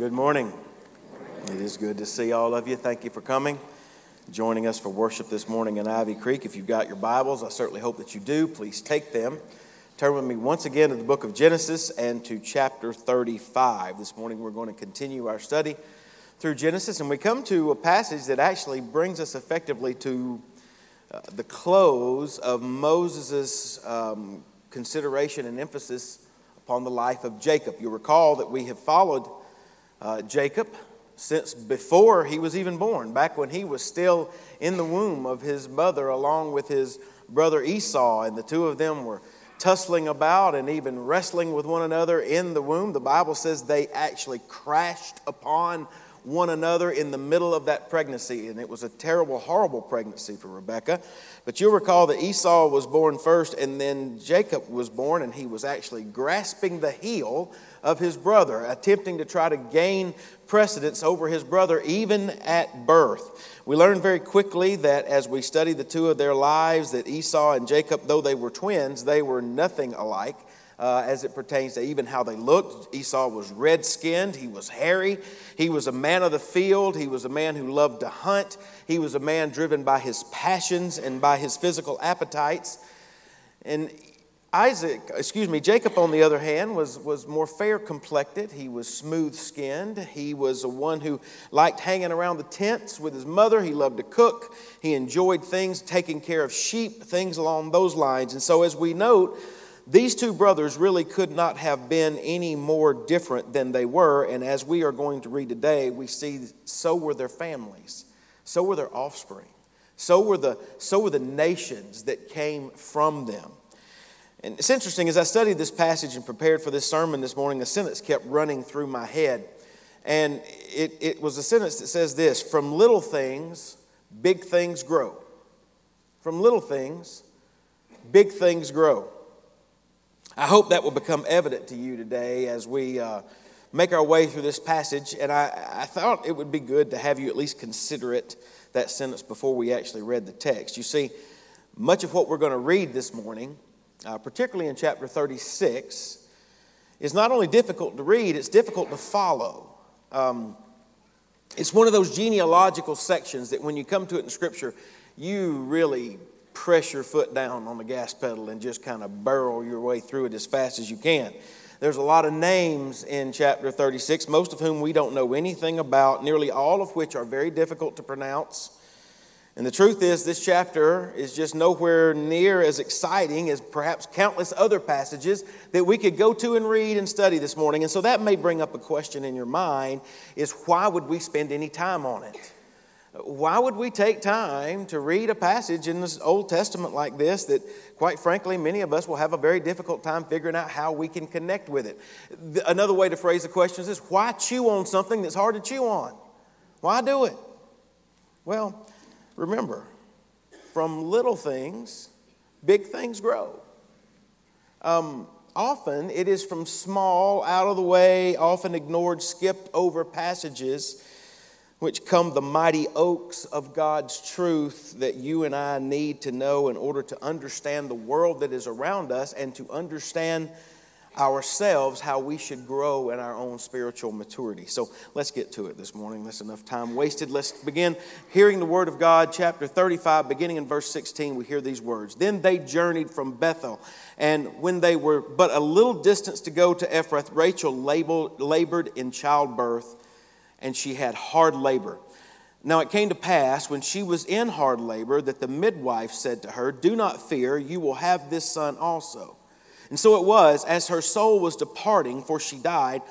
Good morning. It is good to see all of you. Thank you for coming, joining us for worship this morning in Ivy Creek. If you've got your Bibles, I certainly hope that you do. Please take them. Turn with me once again to the book of Genesis and to chapter 35. This morning we're going to continue our study through Genesis, and we come to a passage that actually brings us effectively to uh, the close of Moses' um, consideration and emphasis upon the life of Jacob. You'll recall that we have followed uh, Jacob since before he was even born, back when he was still in the womb of his mother, along with his brother Esau, and the two of them were tussling about and even wrestling with one another in the womb. The Bible says they actually crashed upon one another in the middle of that pregnancy, and it was a terrible, horrible pregnancy for Rebekah. But you'll recall that Esau was born first, and then Jacob was born, and he was actually grasping the heel of his brother, attempting to try to gain precedence over his brother even at birth. We learn very quickly that as we study the two of their lives, that Esau and Jacob, though they were twins, they were nothing alike. Uh, as it pertains to even how they looked. Esau was red skinned, he was hairy, he was a man of the field, he was a man who loved to hunt, he was a man driven by his passions and by his physical appetites. And Isaac, excuse me, Jacob, on the other hand, was, was more fair complected. He was smooth skinned. He was a one who liked hanging around the tents with his mother. He loved to cook. He enjoyed things, taking care of sheep, things along those lines. And so, as we note, these two brothers really could not have been any more different than they were. And as we are going to read today, we see so were their families, so were their offspring, so were the, so were the nations that came from them. And it's interesting, as I studied this passage and prepared for this sermon this morning, a sentence kept running through my head. And it, it was a sentence that says this From little things, big things grow. From little things, big things grow. I hope that will become evident to you today as we uh, make our way through this passage. And I, I thought it would be good to have you at least consider it, that sentence, before we actually read the text. You see, much of what we're going to read this morning uh, particularly in chapter 36, is not only difficult to read, it's difficult to follow. Um, it's one of those genealogical sections that when you come to it in Scripture, you really press your foot down on the gas pedal and just kind of barrel your way through it as fast as you can. There's a lot of names in chapter 36, most of whom we don't know anything about, nearly all of which are very difficult to pronounce. And the truth is, this chapter is just nowhere near as exciting as perhaps countless other passages that we could go to and read and study this morning. And so that may bring up a question in your mind is why would we spend any time on it? Why would we take time to read a passage in the Old Testament like this that, quite frankly, many of us will have a very difficult time figuring out how we can connect with it? Another way to phrase the question is why chew on something that's hard to chew on? Why do it? Well, Remember, from little things, big things grow. Um, often it is from small, out of the way, often ignored, skipped over passages which come the mighty oaks of God's truth that you and I need to know in order to understand the world that is around us and to understand ourselves how we should grow in our own spiritual maturity. So let's get to it this morning. That's enough time wasted. Let's begin hearing the word of God, chapter 35, beginning in verse 16. We hear these words Then they journeyed from Bethel, and when they were but a little distance to go to Ephrath, Rachel labored in childbirth, and she had hard labor. Now it came to pass when she was in hard labor that the midwife said to her, Do not fear, you will have this son also. And so it was, as her soul was departing, for she died,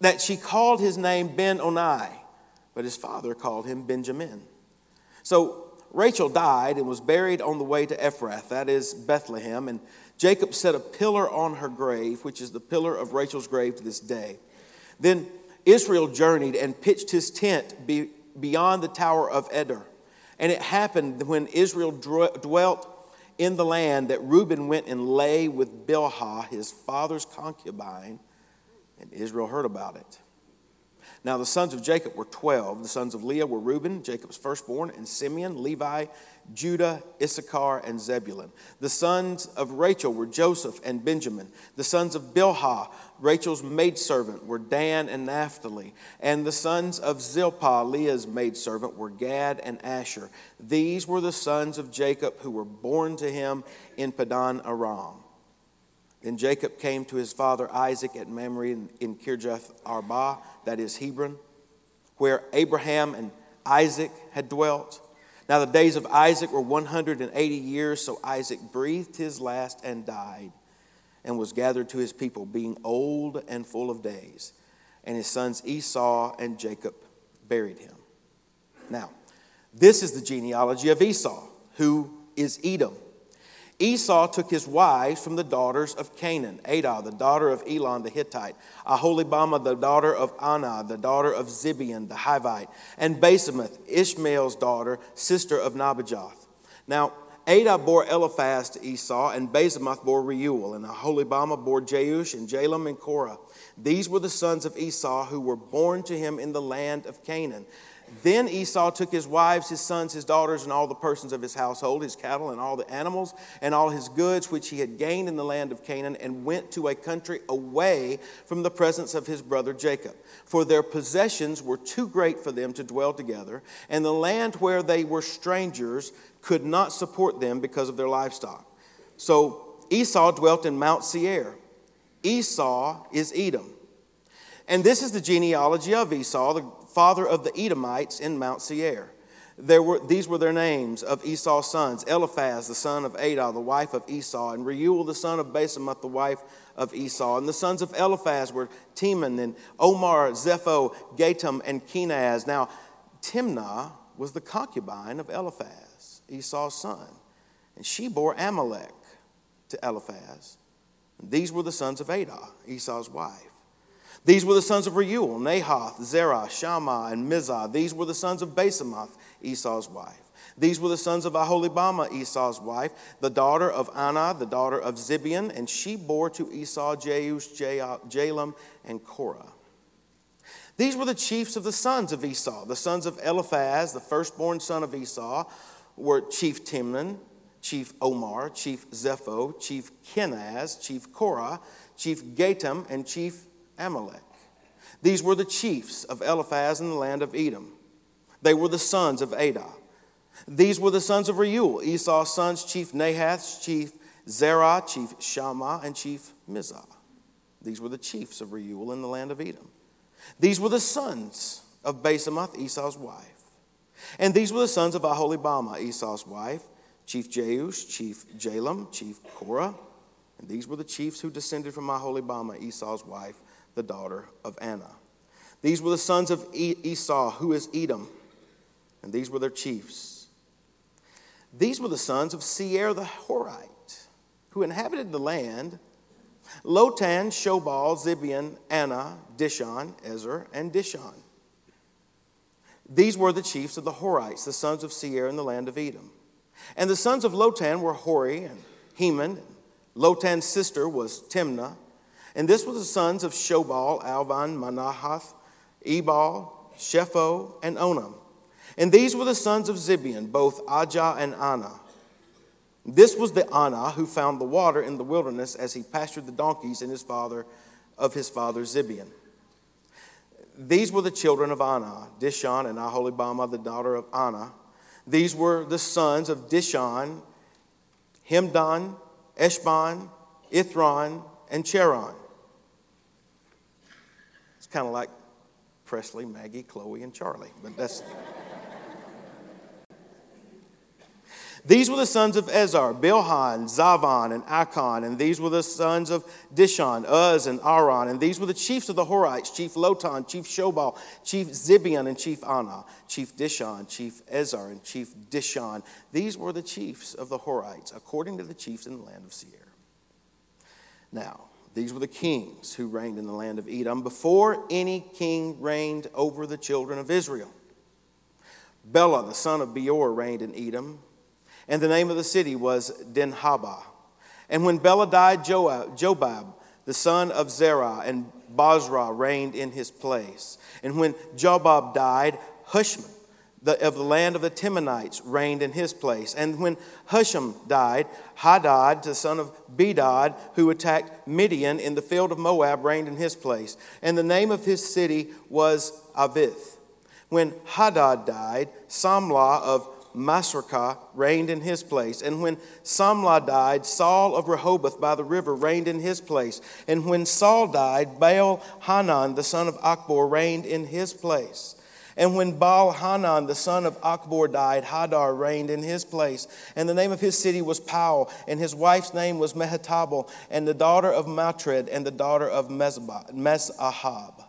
that she called his name Ben Oni, but his father called him Benjamin. So Rachel died and was buried on the way to Ephrath, that is Bethlehem, and Jacob set a pillar on her grave, which is the pillar of Rachel's grave to this day. Then Israel journeyed and pitched his tent beyond the tower of Eder. And it happened when Israel dwelt in the land that Reuben went and lay with Bilhah, his father's concubine, and Israel heard about it. Now the sons of Jacob were 12. The sons of Leah were Reuben, Jacob's firstborn, and Simeon, Levi, Judah, Issachar, and Zebulun. The sons of Rachel were Joseph and Benjamin. The sons of Bilhah, Rachel's maidservant, were Dan and Naphtali. And the sons of Zilpah, Leah's maidservant, were Gad and Asher. These were the sons of Jacob who were born to him in Padan Aram. Then Jacob came to his father Isaac at Mamre in Kirjath Arba, that is Hebron, where Abraham and Isaac had dwelt. Now the days of Isaac were 180 years, so Isaac breathed his last and died, and was gathered to his people, being old and full of days. And his sons Esau and Jacob buried him. Now, this is the genealogy of Esau, who is Edom. Esau took his wives from the daughters of Canaan Adah, the daughter of Elon the Hittite, Aholibamah, the daughter of Anah, the daughter of Zibeon the Hivite, and Basemath, Ishmael's daughter, sister of Nebajoth. Now, Adah bore Eliphaz to Esau, and Basemath bore Reuel, and Aholibamah bore Jeush, and Jalam, and Korah. These were the sons of Esau who were born to him in the land of Canaan. Then Esau took his wives, his sons, his daughters, and all the persons of his household, his cattle, and all the animals, and all his goods which he had gained in the land of Canaan, and went to a country away from the presence of his brother Jacob. For their possessions were too great for them to dwell together, and the land where they were strangers could not support them because of their livestock. So Esau dwelt in Mount Seir. Esau is Edom. And this is the genealogy of Esau, the father of the Edomites in Mount Seir. There were, these were their names of Esau's sons Eliphaz, the son of Adah, the wife of Esau, and Reuel, the son of Basemath, the wife of Esau. And the sons of Eliphaz were Teman and Omar, Zepho, Gatam, and Kenaz. Now, Timnah was the concubine of Eliphaz, Esau's son, and she bore Amalek to Eliphaz. And these were the sons of Adah, Esau's wife. These were the sons of Reuel, Nahath, Zerah, Shammah, and Mizah. These were the sons of Basemath, Esau's wife. These were the sons of Aholibamah, Esau's wife, the daughter of Anah, the daughter of Zibeon, and she bore to Esau Jeush, Jalam, and Korah. These were the chiefs of the sons of Esau. The sons of Eliphaz, the firstborn son of Esau, were Chief Timnan, Chief Omar, Chief Zepho, Chief Kenaz, Chief Korah, Chief Gatam, and Chief Amalek. These were the chiefs of Eliphaz in the land of Edom. They were the sons of Adah. These were the sons of Reuel, Esau's sons, chief Nahath, chief Zerah, chief Shammah, and chief Mizah. These were the chiefs of Reuel in the land of Edom. These were the sons of Basemath, Esau's wife. And these were the sons of Aholibamah, Esau's wife, chief Jeush, chief Jalam, chief Korah. And these were the chiefs who descended from Aholibamah, Esau's wife, the daughter of Anah. These were the sons of Esau, who is Edom, and these were their chiefs. These were the sons of Seir the Horite, who inhabited the land Lotan, Shobal, Zibeon, Anah, Dishon, Ezer, and Dishon. These were the chiefs of the Horites, the sons of Seir in the land of Edom. And the sons of Lotan were Hori and Heman. Lotan's sister was Timnah. And this was the sons of Shobal, Alvan, Manahath, Ebal, Shepho, and Onam. And these were the sons of Zibeon, both Ajah and Anah. This was the Anah who found the water in the wilderness as he pastured the donkeys in his father of his father Zibeon. These were the children of Anah, Dishon and Aholibamah, the daughter of Anah. These were the sons of Dishon, Hemdan, Eshban, Ithron, and Cheron kind of like Presley, Maggie, Chloe, and Charlie, but that's. These were the sons of Ezer, Bilhan, Zavan, and Akon, and these were the sons of Dishon, Uz, and Aron, and these were the chiefs of the Horites, Chief Lotan, Chief Shobal, Chief Zibeon, and Chief Anah, Chief Dishon, Chief Ezer, and Chief Dishon. These were the chiefs of the Horites, according to the chiefs in the land of Seir. Now, these were the kings who reigned in the land of Edom before any king reigned over the children of Israel. Bela, the son of Beor, reigned in Edom, and the name of the city was Dinhabah. And when Bela died, Jobab, the son of Zerah, and Bozrah reigned in his place. And when Jobab died, Husham the, of the land of the Temanites reigned in his place. And when Husham died, Hadad, the son of Bedad, who attacked Midian in the field of Moab, reigned in his place. And the name of his city was Avith. When Hadad died, Samlah of Masrekah reigned in his place. And when Samlah died, Saul of Rehoboth by the river reigned in his place. And when Saul died, Baal Hanan, the son of Achbor, reigned in his place. And when Baal Hanan, the son of Achbor, died, Hadar reigned in his place. And the name of his city was Pau, and his wife's name was Mehetabel, and the daughter of Matred, and the daughter of Mezahab.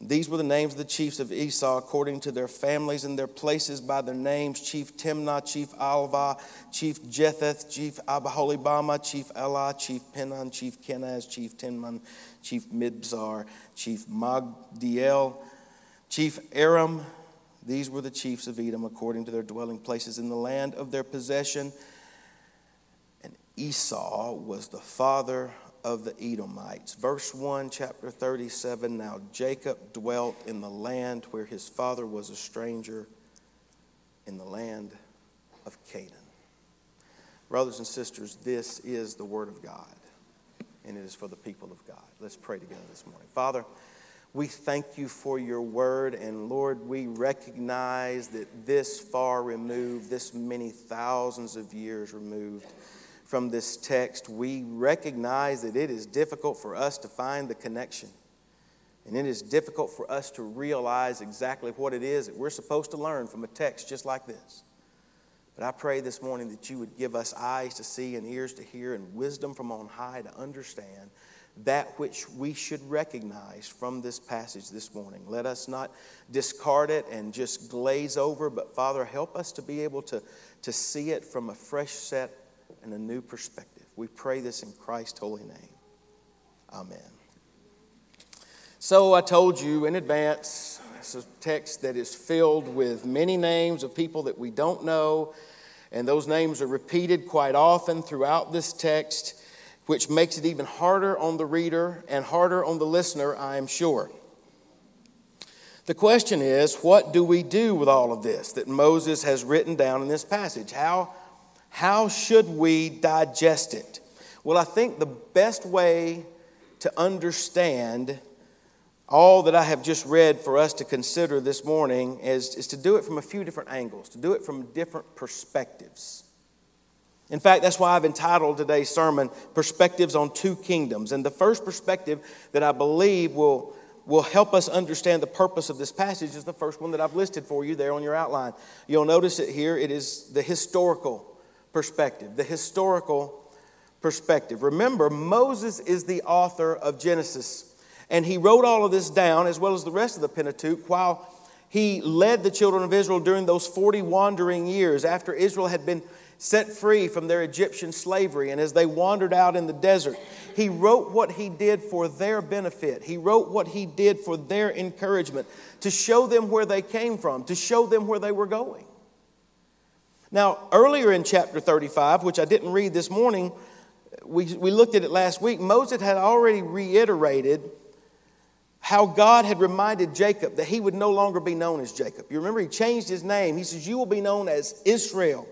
These were the names of the chiefs of Esau according to their families and their places by their names Chief Timnah, Chief Alva, Chief Jetheth, Chief Abaholibama, Chief Elah, Chief Penan, Chief Kenaz, Chief Tinman, Chief Mibzar, Chief Magdiel, Chief Aram. These were the chiefs of Edom according to their dwelling places in the land of their possession. And Esau was the father of the Edomites. Verse 1, chapter 37 Now Jacob dwelt in the land where his father was a stranger, in the land of Canaan. Brothers and sisters, this is the Word of God, and it is for the people of God. Let's pray together this morning. Father, we thank you for your word, and Lord, we recognize that this far removed, this many thousands of years removed, from this text, we recognize that it is difficult for us to find the connection. And it is difficult for us to realize exactly what it is that we're supposed to learn from a text just like this. But I pray this morning that you would give us eyes to see and ears to hear and wisdom from on high to understand that which we should recognize from this passage this morning. Let us not discard it and just glaze over, but Father, help us to be able to, to see it from a fresh set and a new perspective. We pray this in Christ's holy name. Amen. So I told you in advance, it's a text that is filled with many names of people that we don't know, and those names are repeated quite often throughout this text, which makes it even harder on the reader and harder on the listener, I am sure. The question is, what do we do with all of this that Moses has written down in this passage? How how should we digest it? Well, I think the best way to understand all that I have just read for us to consider this morning is, is to do it from a few different angles, to do it from different perspectives. In fact, that's why I've entitled today's sermon Perspectives on Two Kingdoms. And the first perspective that I believe will, will help us understand the purpose of this passage is the first one that I've listed for you there on your outline. You'll notice it here. It is the historical perspective, the historical perspective. Remember, Moses is the author of Genesis, and he wrote all of this down, as well as the rest of the Pentateuch, while he led the children of Israel during those 40 wandering years after Israel had been set free from their Egyptian slavery. And as they wandered out in the desert, he wrote what he did for their benefit. He wrote what he did for their encouragement, to show them where they came from, to show them where they were going. Now, earlier in chapter 35, which I didn't read this morning, we, we looked at it last week. Moses had already reiterated how God had reminded Jacob that he would no longer be known as Jacob. You remember, he changed his name. He says, You will be known as Israel.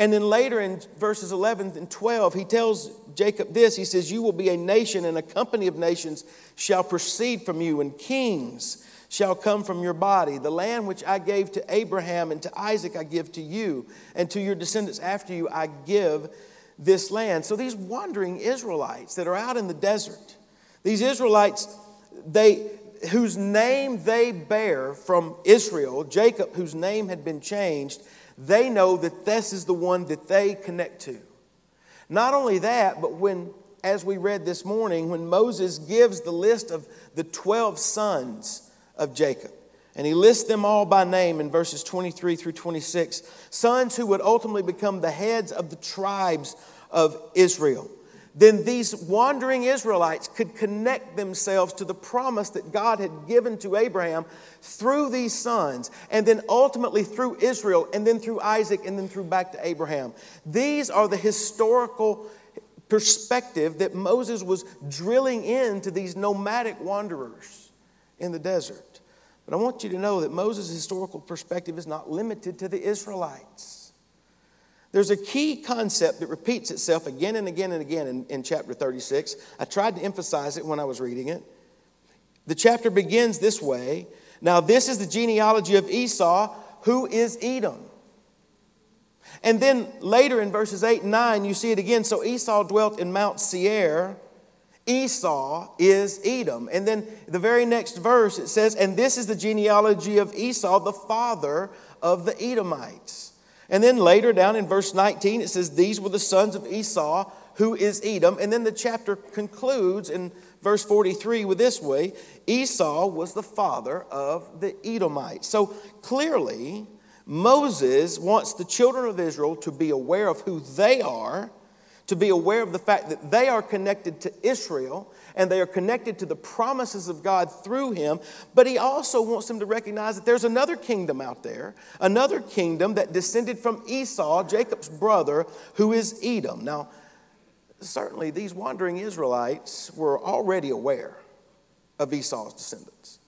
And then later in verses 11 and 12, he tells Jacob this He says, You will be a nation, and a company of nations shall proceed from you, and kings shall come from your body. The land which I gave to Abraham and to Isaac I give to you, and to your descendants after you I give this land. So these wandering Israelites that are out in the desert, these Israelites, they whose name they bear from Israel, Jacob, whose name had been changed, they know that this is the one that they connect to. Not only that, but when, as we read this morning, when Moses gives the list of the 12 sons of Jacob. And he lists them all by name in verses 23 through 26 sons who would ultimately become the heads of the tribes of Israel. Then these wandering Israelites could connect themselves to the promise that God had given to Abraham through these sons, and then ultimately through Israel, and then through Isaac, and then through back to Abraham. These are the historical perspective that Moses was drilling into these nomadic wanderers in the desert. But I want you to know that Moses' historical perspective is not limited to the Israelites. There's a key concept that repeats itself again and again and again in, in chapter 36. I tried to emphasize it when I was reading it. The chapter begins this way Now, this is the genealogy of Esau, who is Edom. And then later in verses 8 and 9, you see it again. So Esau dwelt in Mount Seir. Esau is Edom. And then the very next verse, it says, And this is the genealogy of Esau, the father of the Edomites. And then later down in verse 19, it says, These were the sons of Esau, who is Edom. And then the chapter concludes in verse 43 with this way Esau was the father of the Edomites. So clearly, Moses wants the children of Israel to be aware of who they are, to be aware of the fact that they are connected to Israel and they are connected to the promises of God through him. But he also wants them to recognize that there's another kingdom out there, another kingdom that descended from Esau, Jacob's brother, who is Edom. Now, certainly these wandering Israelites were already aware of Esau's descendants,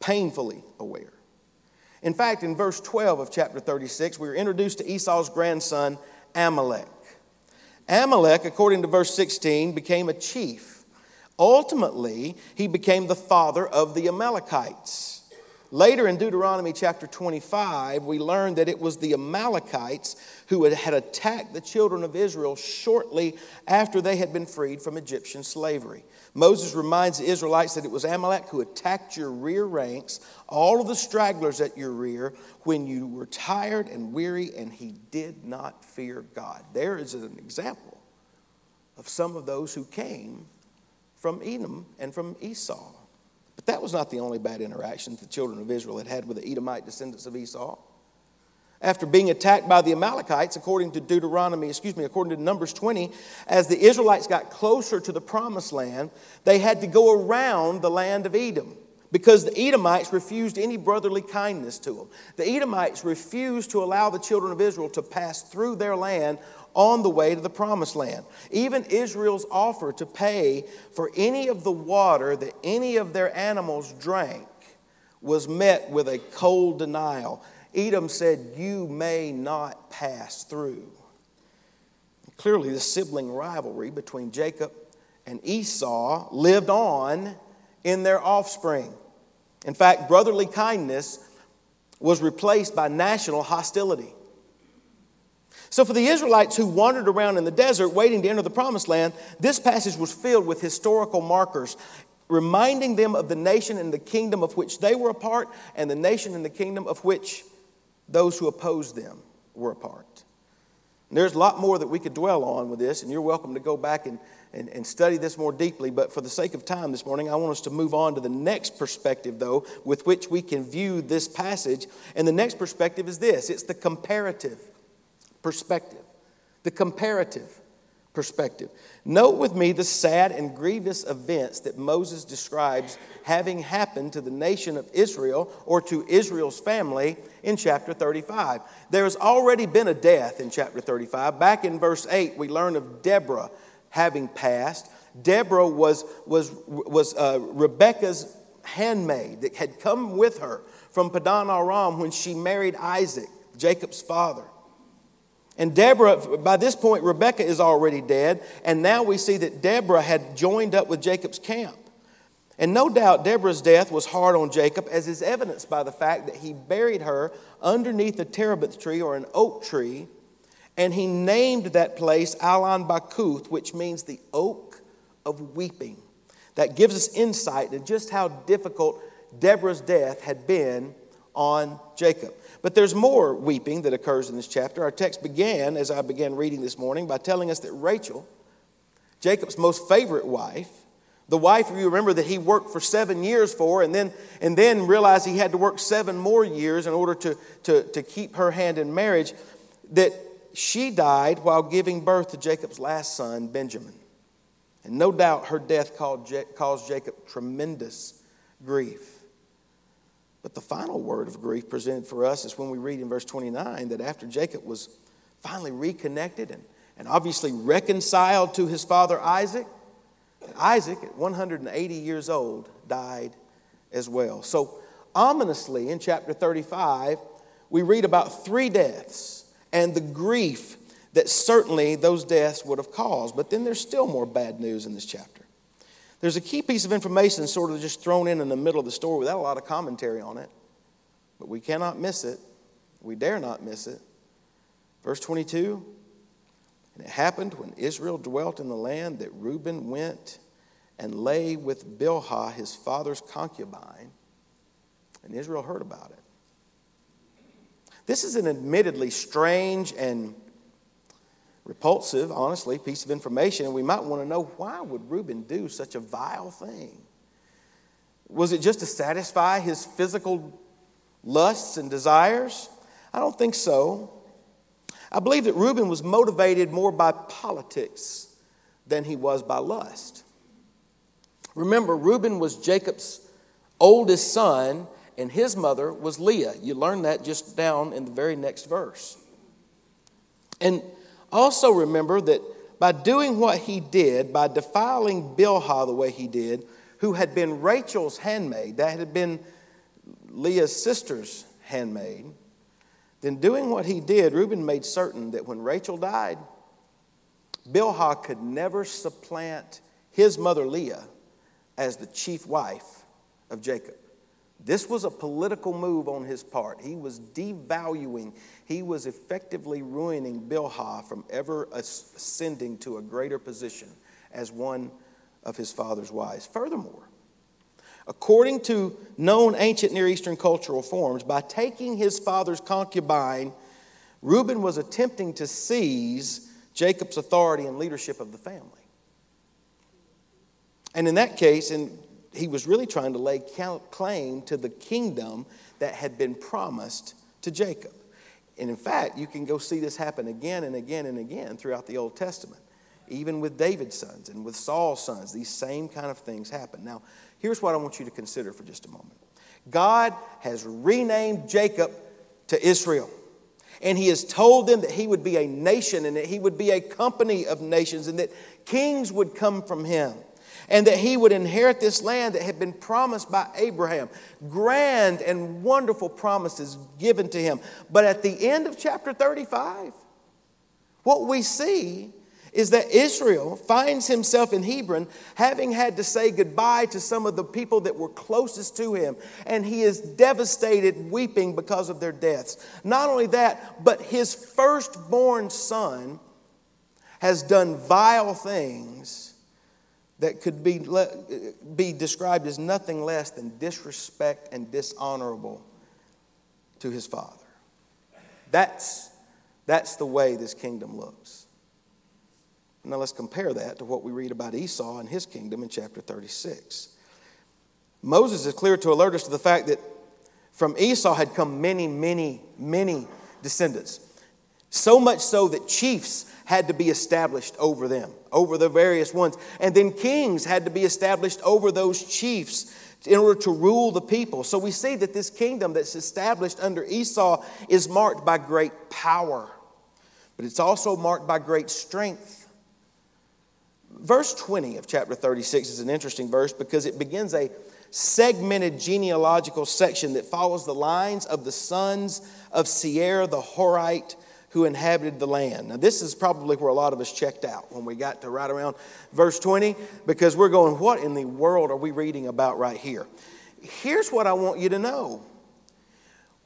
painfully aware. In fact, in verse 12 of chapter 36, we are introduced to Esau's grandson, Amalek. Amalek, according to verse 16, became a chief. Ultimately, he became the father of the Amalekites. Later in Deuteronomy chapter 25, we learn that it was the Amalekites who had attacked the children of Israel shortly after they had been freed from Egyptian slavery. Moses reminds the Israelites that it was Amalek who attacked your rear ranks, all of the stragglers at your rear, when you were tired and weary, and he did not fear God. There is an example of some of those who came from Edom and from Esau. But that was not the only bad interaction the children of Israel had had with the Edomite descendants of Esau. After being attacked by the Amalekites, according to Deuteronomy, excuse me, according to Numbers 20, as the Israelites got closer to the promised land, they had to go around the land of Edom because the Edomites refused any brotherly kindness to them. The Edomites refused to allow the children of Israel to pass through their land on the way to the promised land. Even Israel's offer to pay for any of the water that any of their animals drank was met with a cold denial. Edom said, You may not pass through. Clearly, the sibling rivalry between Jacob and Esau lived on in their offspring. In fact, brotherly kindness was replaced by national hostility. So, for the Israelites who wandered around in the desert waiting to enter the promised land, this passage was filled with historical markers, reminding them of the nation and the kingdom of which they were a part, and the nation and the kingdom of which those who opposed them were a part. And there's a lot more that we could dwell on with this, and you're welcome to go back and, and, and study this more deeply. But for the sake of time this morning, I want us to move on to the next perspective, though, with which we can view this passage. And the next perspective is this it's the comparative perspective. The comparative perspective. Note with me the sad and grievous events that Moses describes having happened to the nation of Israel or to Israel's family in chapter 35. There has already been a death in chapter 35. Back in verse 8, we learn of Deborah having passed. Deborah was, was, was uh, Rebekah's handmaid that had come with her from Padan Aram when she married Isaac, Jacob's father. And Deborah, by this point, Rebekah is already dead, and now we see that Deborah had joined up with Jacob's camp. And no doubt Deborah's death was hard on Jacob, as is evidenced by the fact that he buried her underneath a terebinth tree or an oak tree, and he named that place Alon Bakuth, which means the oak of weeping. That gives us insight into just how difficult Deborah's death had been on Jacob. But there's more weeping that occurs in this chapter. Our text began, as I began reading this morning, by telling us that Rachel, Jacob's most favorite wife, the wife you remember that he worked for seven years for, and then, and then realized he had to work seven more years in order to, to, to keep her hand in marriage, that she died while giving birth to Jacob's last son, Benjamin. And no doubt her death caused Jacob tremendous grief. But the final word of grief presented for us is when we read in verse 29 that after Jacob was finally reconnected and and obviously reconciled to his father Isaac. Isaac, at 180 years old, died as well. So, ominously, in chapter 35, we read about three deaths and the grief that certainly those deaths would have caused. But then there's still more bad news in this chapter. There's a key piece of information sort of just thrown in in the middle of the story without a lot of commentary on it. But we cannot miss it. We dare not miss it. Verse 22 And it happened when Israel dwelt in the land that Reuben went and lay with Bilhah, his father's concubine, and Israel heard about it. This is an admittedly strange and repulsive, honestly, piece of information, and we might want to know why would Reuben do such a vile thing? Was it just to satisfy his physical lusts and desires? I don't think so. I believe that Reuben was motivated more by politics than he was by lust. Remember, Reuben was Jacob's oldest son, and his mother was Leah. You learn that just down in the very next verse. And also remember that by doing what he did, by defiling Bilhah the way he did, who had been Rachel's handmaid, that had been Leah's sister's handmaid, then doing what he did, Reuben made certain that when Rachel died, Bilhah could never supplant his mother Leah as the chief wife of Jacob. This was a political move on his part. He was devaluing, he was effectively ruining Bilhah from ever ascending to a greater position as one of his father's wives. Furthermore, according to known ancient Near Eastern cultural forms, by taking his father's concubine, Reuben was attempting to seize Jacob's authority and leadership of the family. And in that case, and he was really trying to lay claim to the kingdom that had been promised to Jacob. And in fact, you can go see this happen again and again and again throughout the Old Testament. Even with David's sons and with Saul's sons, these same kind of things happen. Now, here's what I want you to consider for just a moment God has renamed Jacob to Israel. And he has told them that he would be a nation and that he would be a company of nations and that kings would come from him and that he would inherit this land that had been promised by Abraham. Grand and wonderful promises given to him. But at the end of chapter 35, what we see is that Israel finds himself in Hebron having had to say goodbye to some of the people that were closest to him, and he is devastated, weeping because of their deaths. Not only that, but his firstborn son has done vile things that could be, be described as nothing less than disrespect and dishonorable to his father. That's, that's the way this kingdom looks. Now let's compare that to what we read about Esau and his kingdom in chapter 36. Moses is clear to alert us to the fact that from Esau had come many, many, many descendants. So much so that chiefs had to be established over them, over the various ones. And then kings had to be established over those chiefs in order to rule the people. So we see that this kingdom that's established under Esau is marked by great power, but it's also marked by great strength. Verse 20 of chapter 36 is an interesting verse because it begins a segmented genealogical section that follows the lines of the sons of Seir the Horite who inhabited the land. Now, this is probably where a lot of us checked out when we got to right around verse 20, because we're going, what in the world are we reading about right here? Here's what I want you to know.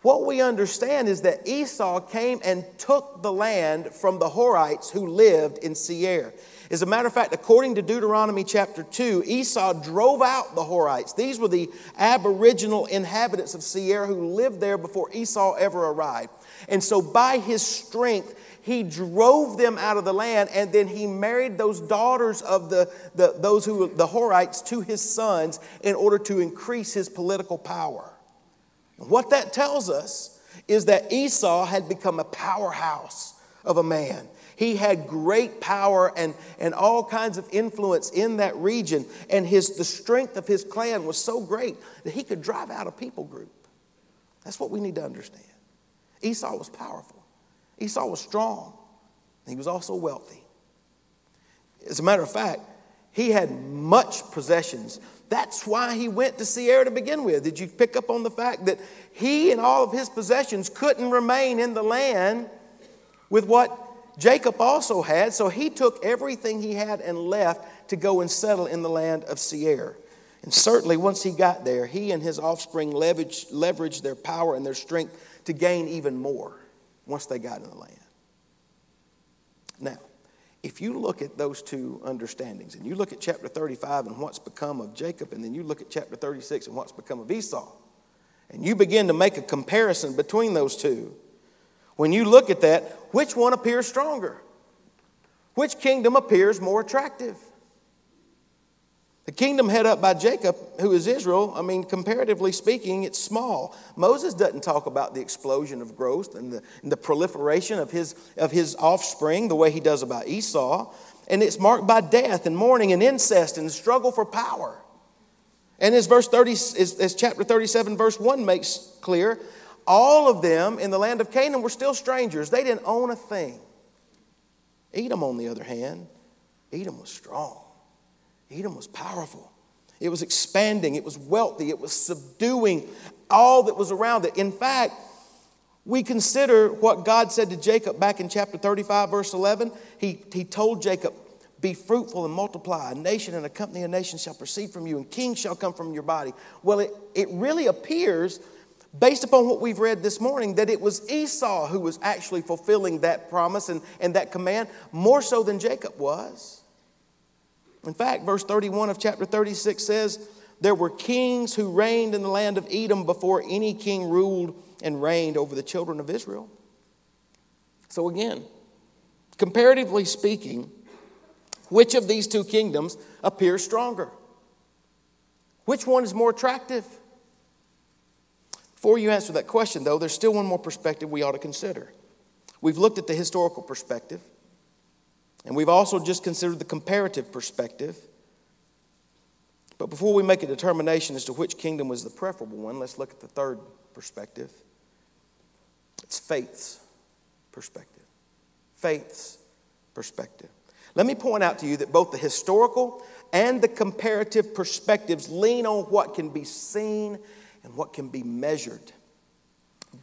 What we understand is that Esau came and took the land from the Horites who lived in Seir. As a matter of fact, according to Deuteronomy chapter 2, Esau drove out the Horites. These were the aboriginal inhabitants of Seir who lived there before Esau ever arrived. And so, by his strength, he drove them out of the land, and then he married those daughters of the, the those who the Horites to his sons in order to increase his political power. what that tells us is that Esau had become a powerhouse of a man. He had great power and, and all kinds of influence in that region, and his, the strength of his clan was so great that he could drive out a people group. That's what we need to understand. Esau was powerful, Esau was strong. He was also wealthy. As a matter of fact, he had much possessions. That's why he went to Seir to begin with. Did you pick up on the fact that he and all of his possessions couldn't remain in the land with what Jacob also had? So he took everything he had and left to go and settle in the land of Seir. And certainly, once he got there, he and his offspring leveraged, leveraged their power and their strength to gain even more once they got in the land. Now, if you look at those two understandings, and you look at chapter 35 and what's become of Jacob, and then you look at chapter 36 and what's become of Esau, and you begin to make a comparison between those two, when you look at that, which one appears stronger? Which kingdom appears more attractive? The kingdom head up by Jacob, who is Israel, I mean, comparatively speaking, it's small. Moses doesn't talk about the explosion of growth and the, and the proliferation of his, of his offspring the way he does about Esau. And it's marked by death and mourning and incest and the struggle for power. And as verse 30, as, as chapter 37, verse 1 makes clear, all of them in the land of Canaan were still strangers. They didn't own a thing. Edom, on the other hand, Edom was strong. Edom was powerful. It was expanding, it was wealthy, it was subduing all that was around it. In fact, we consider what God said to Jacob back in chapter 35, verse 11. He, he told Jacob, Be fruitful and multiply. A nation and a company of nations shall proceed from you, and kings shall come from your body. Well, it, it really appears, based upon what we've read this morning, that it was Esau who was actually fulfilling that promise and, and that command more so than Jacob was. In fact, verse 31 of chapter 36 says, There were kings who reigned in the land of Edom before any king ruled and reigned over the children of Israel. So, again, comparatively speaking, which of these two kingdoms appears stronger? Which one is more attractive? Before you answer that question, though, there's still one more perspective we ought to consider. We've looked at the historical perspective. And we've also just considered the comparative perspective. But before we make a determination as to which kingdom was the preferable one, let's look at the third perspective. It's faith's perspective. Faith's perspective. Let me point out to you that both the historical and the comparative perspectives lean on what can be seen and what can be measured.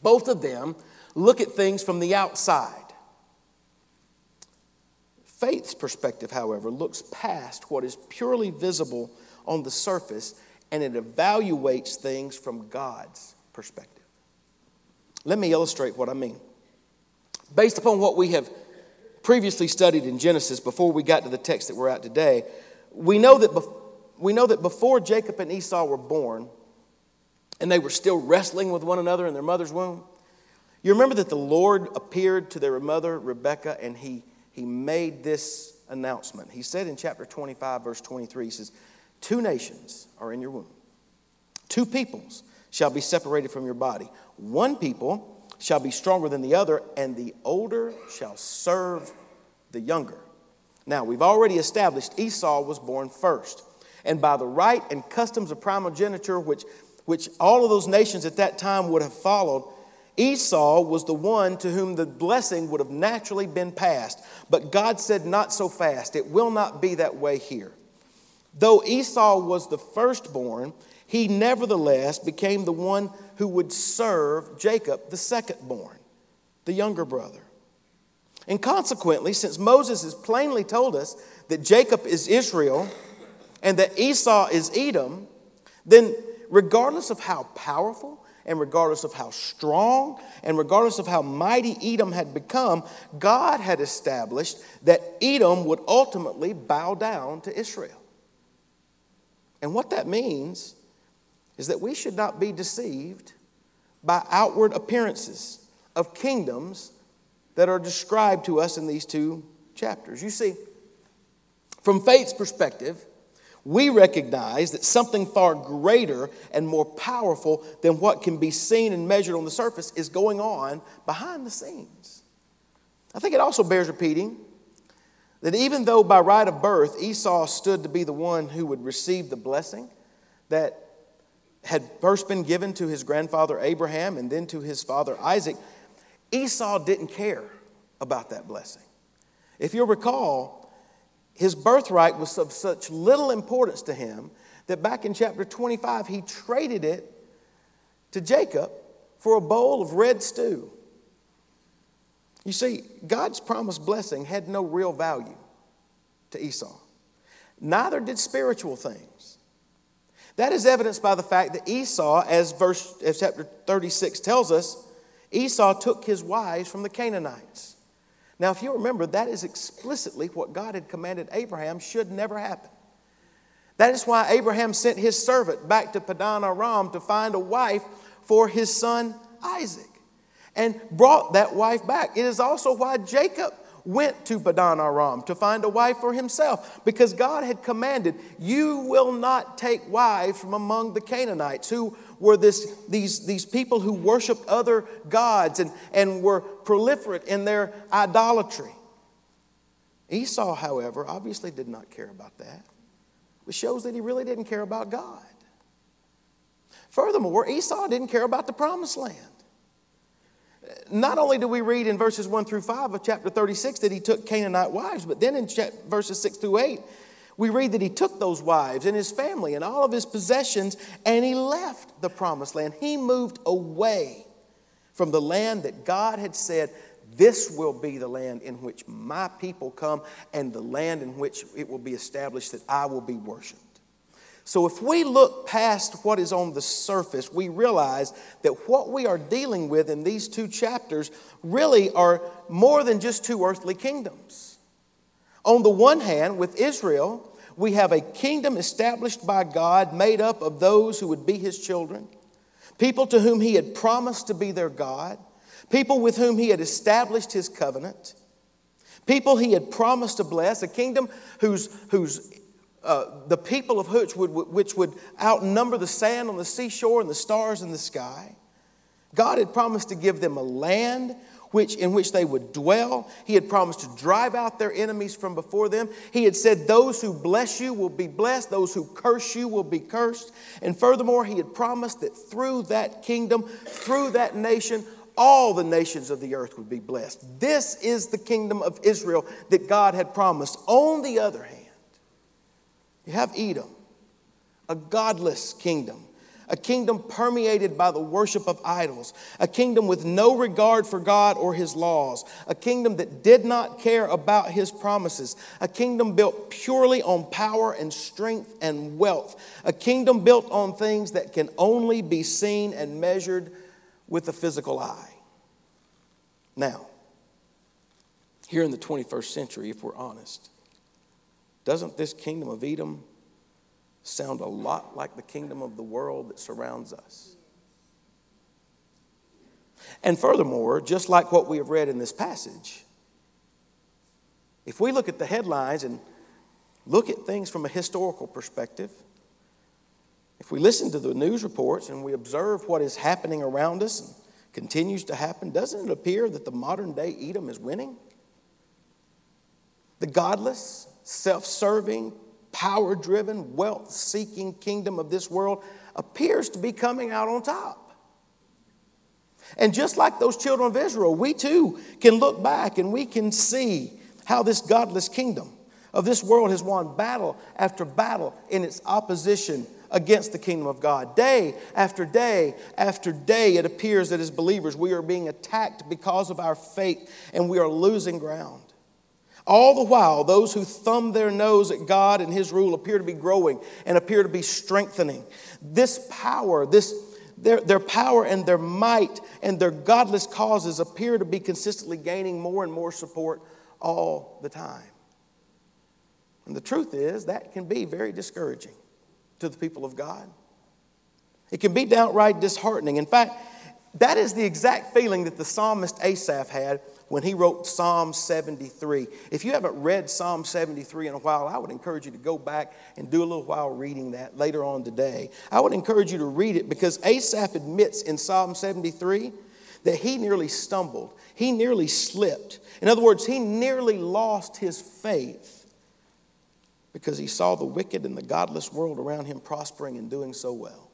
Both of them look at things from the outside. Faith's perspective, however, looks past what is purely visible on the surface and it evaluates things from God's perspective. Let me illustrate what I mean. Based upon what we have previously studied in Genesis before we got to the text that we're at today, we know that, we know that before Jacob and Esau were born, and they were still wrestling with one another in their mother's womb, you remember that the Lord appeared to their mother, Rebekah, and he he made this announcement. He said in chapter 25, verse 23, he says, Two nations are in your womb, two peoples shall be separated from your body. One people shall be stronger than the other, and the older shall serve the younger. Now, we've already established Esau was born first. And by the right and customs of primogeniture, which, which all of those nations at that time would have followed, Esau was the one to whom the blessing would have naturally been passed. But God said, Not so fast. It will not be that way here. Though Esau was the firstborn, he nevertheless became the one who would serve Jacob, the secondborn, the younger brother. And consequently, since Moses has plainly told us that Jacob is Israel and that Esau is Edom, then regardless of how powerful and regardless of how strong and regardless of how mighty Edom had become, God had established that Edom would ultimately bow down to Israel. And what that means is that we should not be deceived by outward appearances of kingdoms that are described to us in these two chapters. You see, from faith's perspective, we recognize that something far greater and more powerful than what can be seen and measured on the surface is going on behind the scenes. I think it also bears repeating that even though by right of birth Esau stood to be the one who would receive the blessing that had first been given to his grandfather Abraham and then to his father Isaac, Esau didn't care about that blessing. If you'll recall, his birthright was of such little importance to him that back in chapter 25, he traded it to Jacob for a bowl of red stew. You see, God's promised blessing had no real value to Esau. Neither did spiritual things. That is evidenced by the fact that Esau, as verse as chapter 36 tells us, Esau took his wives from the Canaanites. Now, if you remember, that is explicitly what God had commanded Abraham should never happen. That is why Abraham sent his servant back to Padan Aram to find a wife for his son Isaac and brought that wife back. It is also why Jacob went to Padan Aram to find a wife for himself because God had commanded, You will not take wives from among the Canaanites who were this, these, these people who worshiped other gods and, and were proliferate in their idolatry. Esau, however, obviously did not care about that which shows that he really didn't care about God. Furthermore, Esau didn't care about the promised land. Not only do we read in verses 1 through 5 of chapter 36 that he took Canaanite wives, but then in verses 6 through 8, we read that he took those wives and his family and all of his possessions and he left the promised land. He moved away from the land that God had said, this will be the land in which my people come and the land in which it will be established that I will be worshiped. So, if we look past what is on the surface, we realize that what we are dealing with in these two chapters really are more than just two earthly kingdoms. On the one hand, with Israel, we have a kingdom established by God made up of those who would be his children, people to whom he had promised to be their God people with whom he had established his covenant, people he had promised to bless, a kingdom whose, whose uh, the people of which would, which would outnumber the sand on the seashore and the stars in the sky. God had promised to give them a land which, in which they would dwell. He had promised to drive out their enemies from before them. He had said, Those who bless you will be blessed, those who curse you will be cursed. And furthermore, he had promised that through that kingdom, through that nation, all the nations of the earth would be blessed. This is the kingdom of Israel that God had promised. On the other hand, you have Edom, a godless kingdom, a kingdom permeated by the worship of idols, a kingdom with no regard for God or his laws, a kingdom that did not care about his promises, a kingdom built purely on power and strength and wealth, a kingdom built on things that can only be seen and measured with the physical eye. Now, here in the 21st century, if we're honest, doesn't this kingdom of Edom sound a lot like the kingdom of the world that surrounds us? And furthermore, just like what we have read in this passage, if we look at the headlines and look at things from a historical perspective, if we listen to the news reports and we observe what is happening around us and continues to happen, doesn't it appear that the modern day Edom is winning? The godless, self serving, power driven, wealth seeking kingdom of this world appears to be coming out on top. And just like those children of Israel, we too can look back and we can see how this godless kingdom of this world has won battle after battle in its opposition against the kingdom of God. Day after day after day, it appears that as believers we are being attacked because of our faith and we are losing ground. All the while, those who thumb their nose at God and His rule appear to be growing and appear to be strengthening. This power, this their, their power and their might and their godless causes appear to be consistently gaining more and more support all the time. And the truth is, that can be very discouraging to the people of God. It can be downright disheartening. In fact, that is the exact feeling that the psalmist Asaph had when he wrote Psalm 73. If you haven't read Psalm 73 in a while, I would encourage you to go back and do a little while reading that later on today. I would encourage you to read it because Asaph admits in Psalm 73 that he nearly stumbled, he nearly slipped. In other words, he nearly lost his faith because he saw the wicked and the godless world around him prospering and doing so well.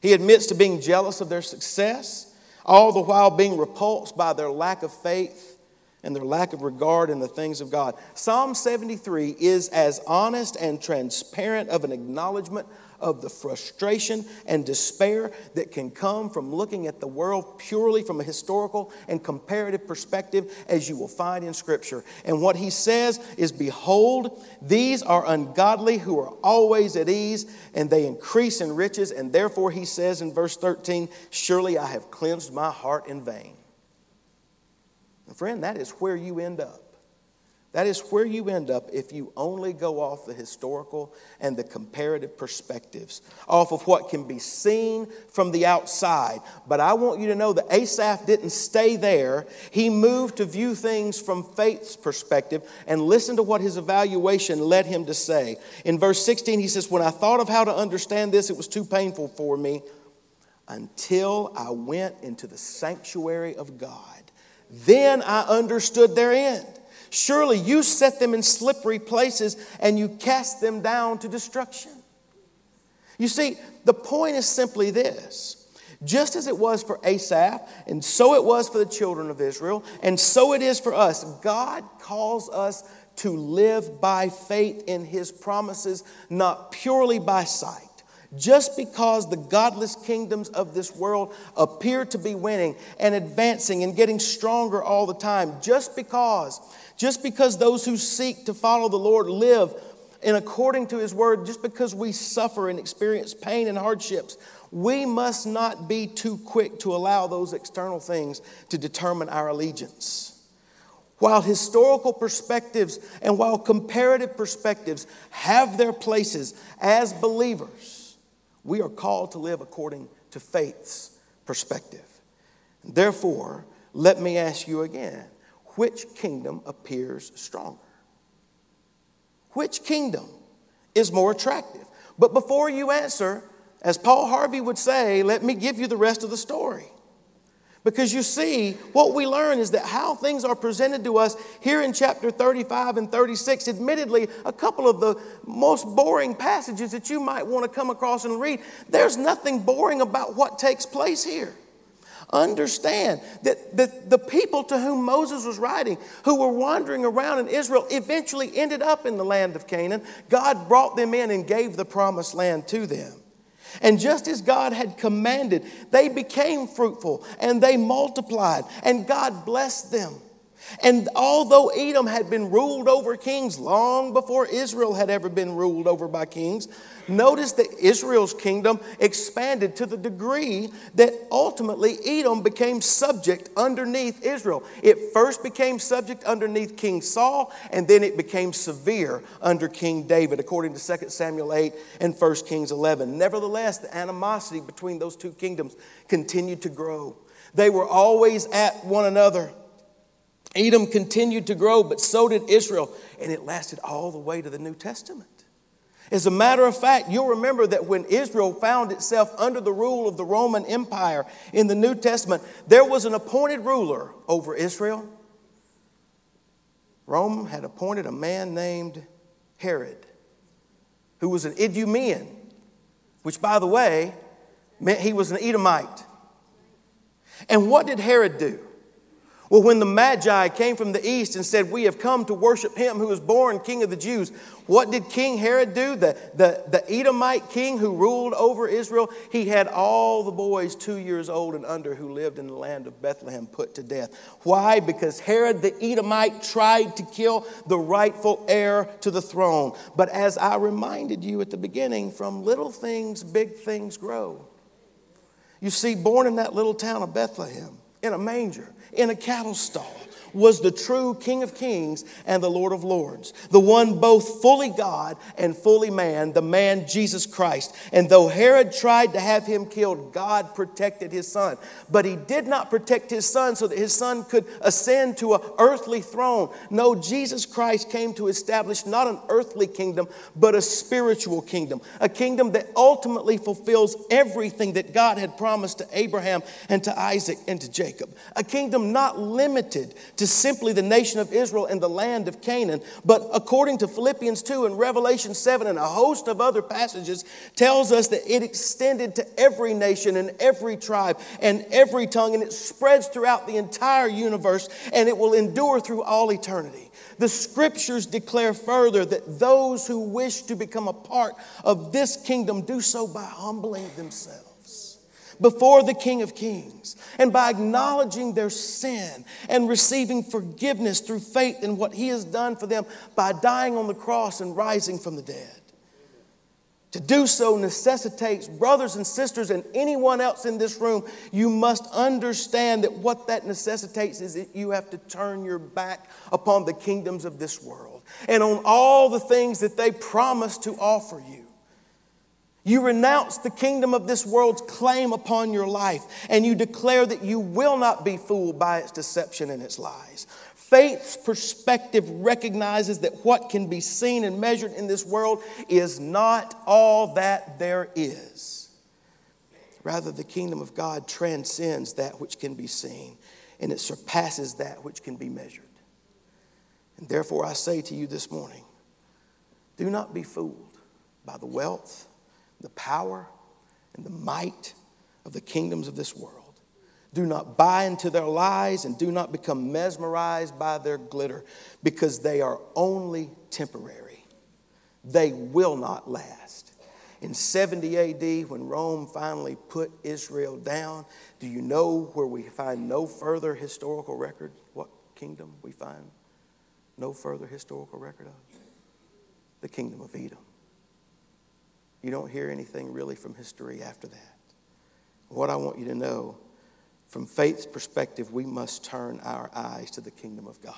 He admits to being jealous of their success, all the while being repulsed by their lack of faith and their lack of regard in the things of God. Psalm 73 is as honest and transparent of an acknowledgement of the frustration and despair that can come from looking at the world purely from a historical and comparative perspective as you will find in Scripture. And what he says is Behold, these are ungodly who are always at ease, and they increase in riches. And therefore, he says in verse 13, Surely I have cleansed my heart in vain. And friend, that is where you end up. That is where you end up if you only go off the historical and the comparative perspectives, off of what can be seen from the outside. But I want you to know that Asaph didn't stay there. He moved to view things from faith's perspective and listen to what his evaluation led him to say. In verse 16, he says, When I thought of how to understand this, it was too painful for me until I went into the sanctuary of God. Then I understood their end. Surely you set them in slippery places and you cast them down to destruction. You see, the point is simply this. Just as it was for Asaph, and so it was for the children of Israel, and so it is for us, God calls us to live by faith in His promises, not purely by sight. Just because the godless kingdoms of this world appear to be winning and advancing and getting stronger all the time, just because, just because those who seek to follow the Lord live in according to his word, just because we suffer and experience pain and hardships, we must not be too quick to allow those external things to determine our allegiance. While historical perspectives and while comparative perspectives have their places as believers, we are called to live according to faith's perspective. Therefore, let me ask you again which kingdom appears stronger? Which kingdom is more attractive? But before you answer, as Paul Harvey would say, let me give you the rest of the story. Because you see, what we learn is that how things are presented to us here in chapter 35 and 36, admittedly, a couple of the most boring passages that you might want to come across and read, there's nothing boring about what takes place here. Understand that the, the people to whom Moses was writing, who were wandering around in Israel, eventually ended up in the land of Canaan. God brought them in and gave the promised land to them. And just as God had commanded, they became fruitful and they multiplied, and God blessed them. And although Edom had been ruled over kings long before Israel had ever been ruled over by kings, notice that Israel's kingdom expanded to the degree that ultimately Edom became subject underneath Israel. It first became subject underneath King Saul, and then it became severe under King David, according to 2 Samuel 8 and 1 Kings 11. Nevertheless, the animosity between those two kingdoms continued to grow. They were always at one another. Edom continued to grow, but so did Israel, and it lasted all the way to the New Testament. As a matter of fact, you'll remember that when Israel found itself under the rule of the Roman Empire in the New Testament, there was an appointed ruler over Israel. Rome had appointed a man named Herod, who was an Idumean, which, by the way, meant he was an Edomite. And what did Herod do? Well, when the Magi came from the east and said, We have come to worship him who was born King of the Jews, what did King Herod do? The, the, the Edomite king who ruled over Israel, he had all the boys two years old and under who lived in the land of Bethlehem put to death. Why? Because Herod the Edomite tried to kill the rightful heir to the throne. But as I reminded you at the beginning, from little things, big things grow. You see, born in that little town of Bethlehem, in a manger, in a cattle stall was the true King of Kings and the Lord of Lords, the one both fully God and fully man, the man Jesus Christ. And though Herod tried to have him killed, God protected his son. But he did not protect his son so that his son could ascend to an earthly throne. No, Jesus Christ came to establish not an earthly kingdom, but a spiritual kingdom, a kingdom that ultimately fulfills everything that God had promised to Abraham and to Isaac and to Jacob, a kingdom not limited to simply the nation of Israel and the land of Canaan, but according to Philippians 2 and Revelation 7 and a host of other passages, tells us that it extended to every nation and every tribe and every tongue, and it spreads throughout the entire universe, and it will endure through all eternity. The scriptures declare further that those who wish to become a part of this kingdom do so by humbling themselves before the King of Kings and by acknowledging their sin and receiving forgiveness through faith in what He has done for them by dying on the cross and rising from the dead. To do so necessitates, brothers and sisters, and anyone else in this room, you must understand that what that necessitates is that you have to turn your back upon the kingdoms of this world and on all the things that they promise to offer you. You renounce the kingdom of this world's claim upon your life, and you declare that you will not be fooled by its deception and its lies. Faith's perspective recognizes that what can be seen and measured in this world is not all that there is. Rather, the kingdom of God transcends that which can be seen, and it surpasses that which can be measured. And therefore, I say to you this morning do not be fooled by the wealth the power and the might of the kingdoms of this world. Do not buy into their lies and do not become mesmerized by their glitter because they are only temporary. They will not last. In 70 AD, when Rome finally put Israel down, do you know where we find no further historical record? What kingdom we find no further historical record of? The kingdom of Edom. You don't hear anything really from history after that. What I want you to know, from faith's perspective, we must turn our eyes to the kingdom of God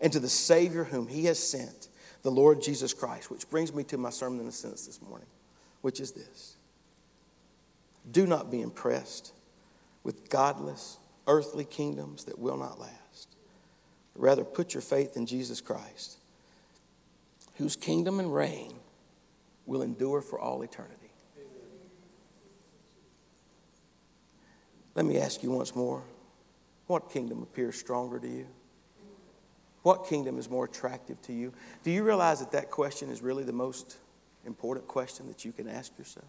and to the Savior whom He has sent, the Lord Jesus Christ, which brings me to my sermon in a sentence this morning, which is this Do not be impressed with godless, earthly kingdoms that will not last. Rather, put your faith in Jesus Christ, whose kingdom and reign will endure for all eternity. Let me ask you once more what kingdom appears stronger to you? What kingdom is more attractive to you? Do you realize that that question is really the most important question that you can ask yourself?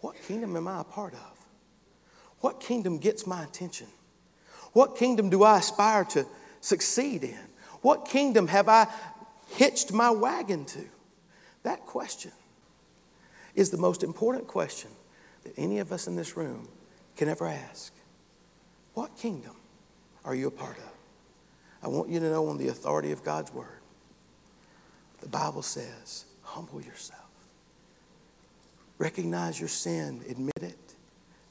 What kingdom am I a part of? What kingdom gets my attention? What kingdom do I aspire to succeed in? What kingdom have I hitched my wagon to? That question is the most important question that any of us in this room can ever ask. What kingdom are you a part of? I want you to know on the authority of God's word, the Bible says, humble yourself. Recognize your sin, admit it,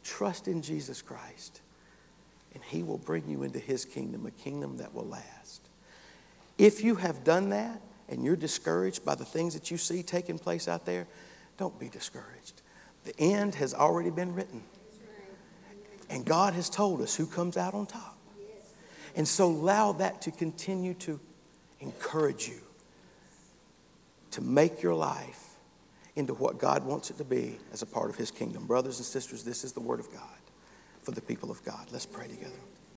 trust in Jesus Christ, and He will bring you into His kingdom, a kingdom that will last. If you have done that, and you're discouraged by the things that you see taking place out there, don't be discouraged. The end has already been written. And God has told us who comes out on top. And so allow that to continue to encourage you to make your life into what God wants it to be as a part of His kingdom. Brothers and sisters, this is the Word of God for the people of God. Let's pray together.